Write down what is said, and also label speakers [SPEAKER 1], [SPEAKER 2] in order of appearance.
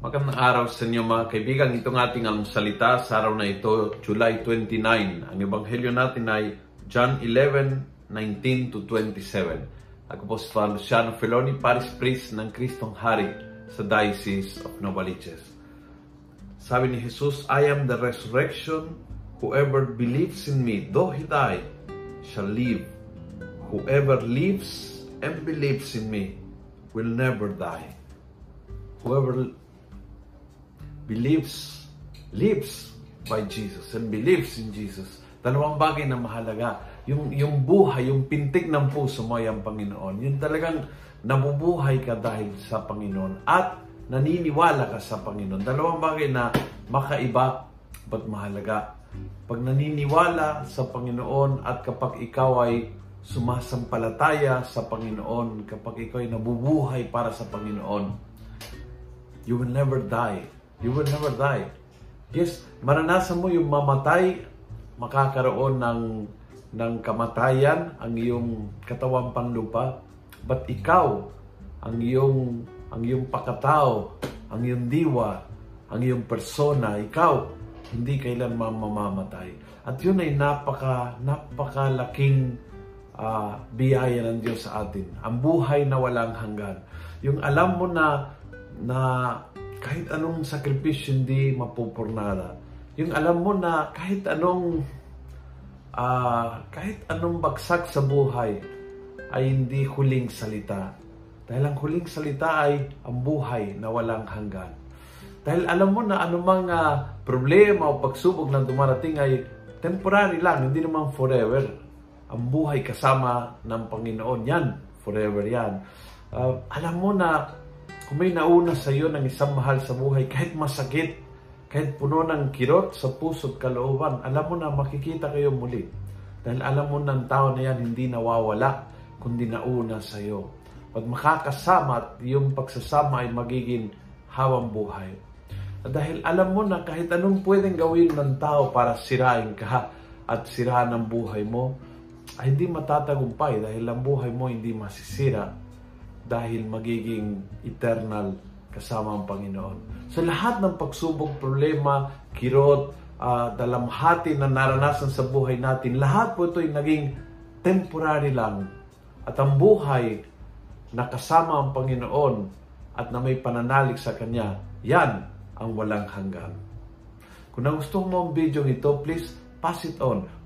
[SPEAKER 1] Magandang araw sa inyo mga kaibigan. Itong ating salita sa araw na ito, July 29. Ang ebanghelyo natin ay John 11, 19 to 27. Ako po si Father Luciano Feloni, Paris Priest ng Kristong Hari sa Diocese of Novaliches. Sabi ni Jesus, I am the resurrection. Whoever believes in me, though he die, shall live. Whoever lives and believes in me will never die. Whoever believes, lives by Jesus and believes in Jesus. Dalawang bagay na mahalaga. Yung, yung buhay, yung pintig ng puso mo ay ang Panginoon. Yung talagang nabubuhay ka dahil sa Panginoon at naniniwala ka sa Panginoon. Dalawang bagay na makaiba but mahalaga. Pag naniniwala sa Panginoon at kapag ikaw ay sumasampalataya sa Panginoon, kapag ikaw ay nabubuhay para sa Panginoon, you will never die You will never die. Yes, maranasan mo yung mamatay, makakaroon ng ng kamatayan ang iyong katawang panglupa. But ikaw, ang iyong ang iyong pakatao, ang iyong diwa, ang iyong persona, ikaw, hindi kailan mamamatay. At yun ay napaka, napakalaking uh, biyaya ng Diyos sa atin. Ang buhay na walang hanggan. Yung alam mo na na kahit anong sakripisyo hindi mapupurnada. Yung alam mo na kahit anong uh, kahit anong bagsak sa buhay ay hindi huling salita. Dahil ang huling salita ay ang buhay na walang hanggan. Dahil alam mo na anumang uh, problema o pagsubok na dumarating ay temporary lang, hindi naman forever. Ang buhay kasama ng Panginoon, yan, forever yan. Uh, alam mo na kung may nauna sa iyo ng isang mahal sa buhay, kahit masakit, kahit puno ng kirot sa puso at kalooban, alam mo na makikita kayo muli. Dahil alam mo ng tao na yan hindi nawawala, kundi nauna sa iyo. Pag makakasama at yung pagsasama ay magiging hawang buhay. At dahil alam mo na kahit anong pwedeng gawin ng tao para sirain ka at sirahan ang buhay mo, ay hindi matatagumpay dahil ang buhay mo hindi masisira dahil magiging eternal kasama ang Panginoon. So lahat ng pagsubok, problema, kirot, uh, dalamhati na naranasan sa buhay natin, lahat po ito ay naging temporary lang. At ang buhay na kasama ang Panginoon at na may pananalig sa Kanya, yan ang walang hanggan. Kung nagustuhan mo ang video ito, please pass it on.